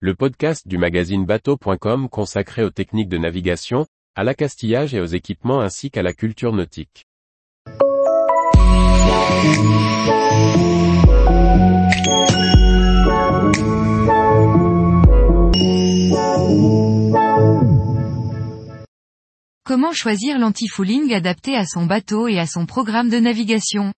le podcast du magazine bateau.com consacré aux techniques de navigation, à l'accastillage et aux équipements ainsi qu'à la culture nautique. Comment choisir l'anti-fouling adapté à son bateau et à son programme de navigation?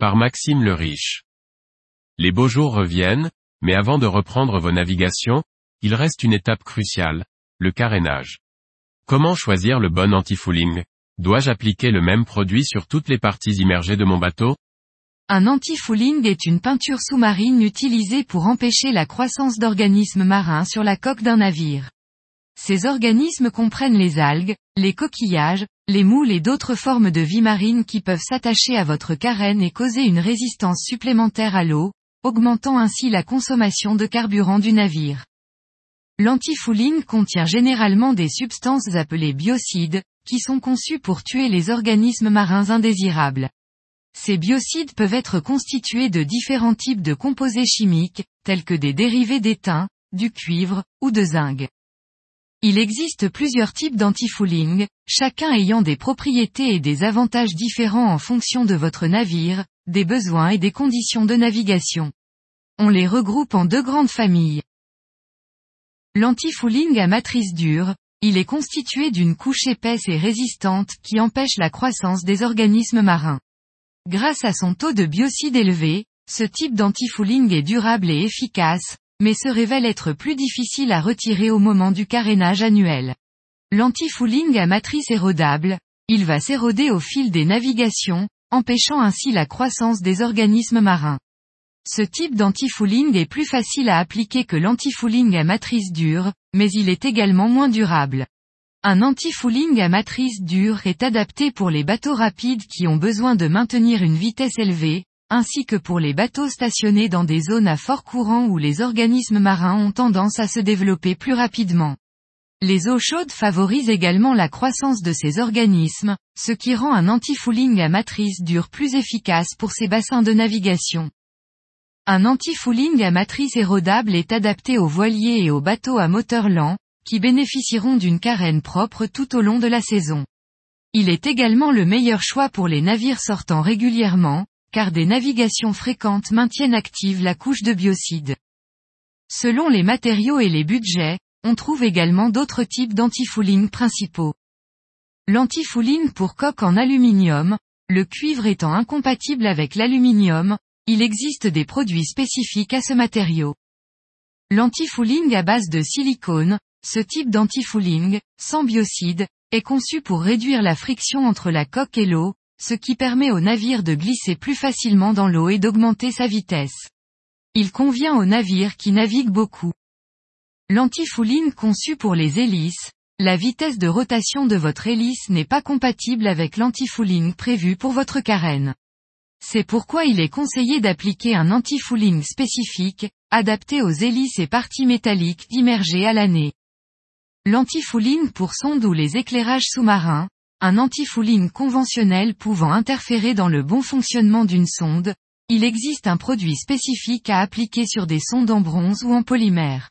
Par Maxime le Riche. Les beaux jours reviennent, mais avant de reprendre vos navigations, il reste une étape cruciale, le carénage. Comment choisir le bon anti-fouling? Dois-je appliquer le même produit sur toutes les parties immergées de mon bateau? Un anti-fouling est une peinture sous-marine utilisée pour empêcher la croissance d'organismes marins sur la coque d'un navire. Ces organismes comprennent les algues, les coquillages, les moules et d'autres formes de vie marine qui peuvent s'attacher à votre carène et causer une résistance supplémentaire à l'eau, augmentant ainsi la consommation de carburant du navire. L'antifouling contient généralement des substances appelées biocides, qui sont conçues pour tuer les organismes marins indésirables. Ces biocides peuvent être constitués de différents types de composés chimiques, tels que des dérivés d'étain, du cuivre, ou de zinc. Il existe plusieurs types d'antifouling, chacun ayant des propriétés et des avantages différents en fonction de votre navire, des besoins et des conditions de navigation. On les regroupe en deux grandes familles. L'antifouling à matrice dure, il est constitué d'une couche épaisse et résistante qui empêche la croissance des organismes marins. Grâce à son taux de biocide élevé, ce type d'antifouling est durable et efficace, mais se révèle être plus difficile à retirer au moment du carénage annuel. L'antifouling à matrice érodable, il va s'éroder au fil des navigations, empêchant ainsi la croissance des organismes marins. Ce type d'antifouling est plus facile à appliquer que l'antifouling à matrice dure, mais il est également moins durable. Un antifouling à matrice dure est adapté pour les bateaux rapides qui ont besoin de maintenir une vitesse élevée, ainsi que pour les bateaux stationnés dans des zones à fort courant où les organismes marins ont tendance à se développer plus rapidement. Les eaux chaudes favorisent également la croissance de ces organismes, ce qui rend un antifouling à matrice dure plus efficace pour ces bassins de navigation. Un antifouling à matrice érodable est adapté aux voiliers et aux bateaux à moteur lent, qui bénéficieront d'une carène propre tout au long de la saison. Il est également le meilleur choix pour les navires sortant régulièrement, car des navigations fréquentes maintiennent active la couche de biocide. Selon les matériaux et les budgets, on trouve également d'autres types d'antifouling principaux. L'antifouling pour coque en aluminium, le cuivre étant incompatible avec l'aluminium, il existe des produits spécifiques à ce matériau. L'antifouling à base de silicone, ce type d'antifouling, sans biocide, est conçu pour réduire la friction entre la coque et l'eau, ce qui permet au navire de glisser plus facilement dans l'eau et d'augmenter sa vitesse. Il convient aux navires qui naviguent beaucoup. L'antifouling conçu pour les hélices, la vitesse de rotation de votre hélice n'est pas compatible avec l'antifouling prévu pour votre carène. C'est pourquoi il est conseillé d'appliquer un antifouling spécifique, adapté aux hélices et parties métalliques immergées à l'année. L'antifouling pour sonde ou les éclairages sous-marins, un antifouling conventionnel pouvant interférer dans le bon fonctionnement d'une sonde, il existe un produit spécifique à appliquer sur des sondes en bronze ou en polymère.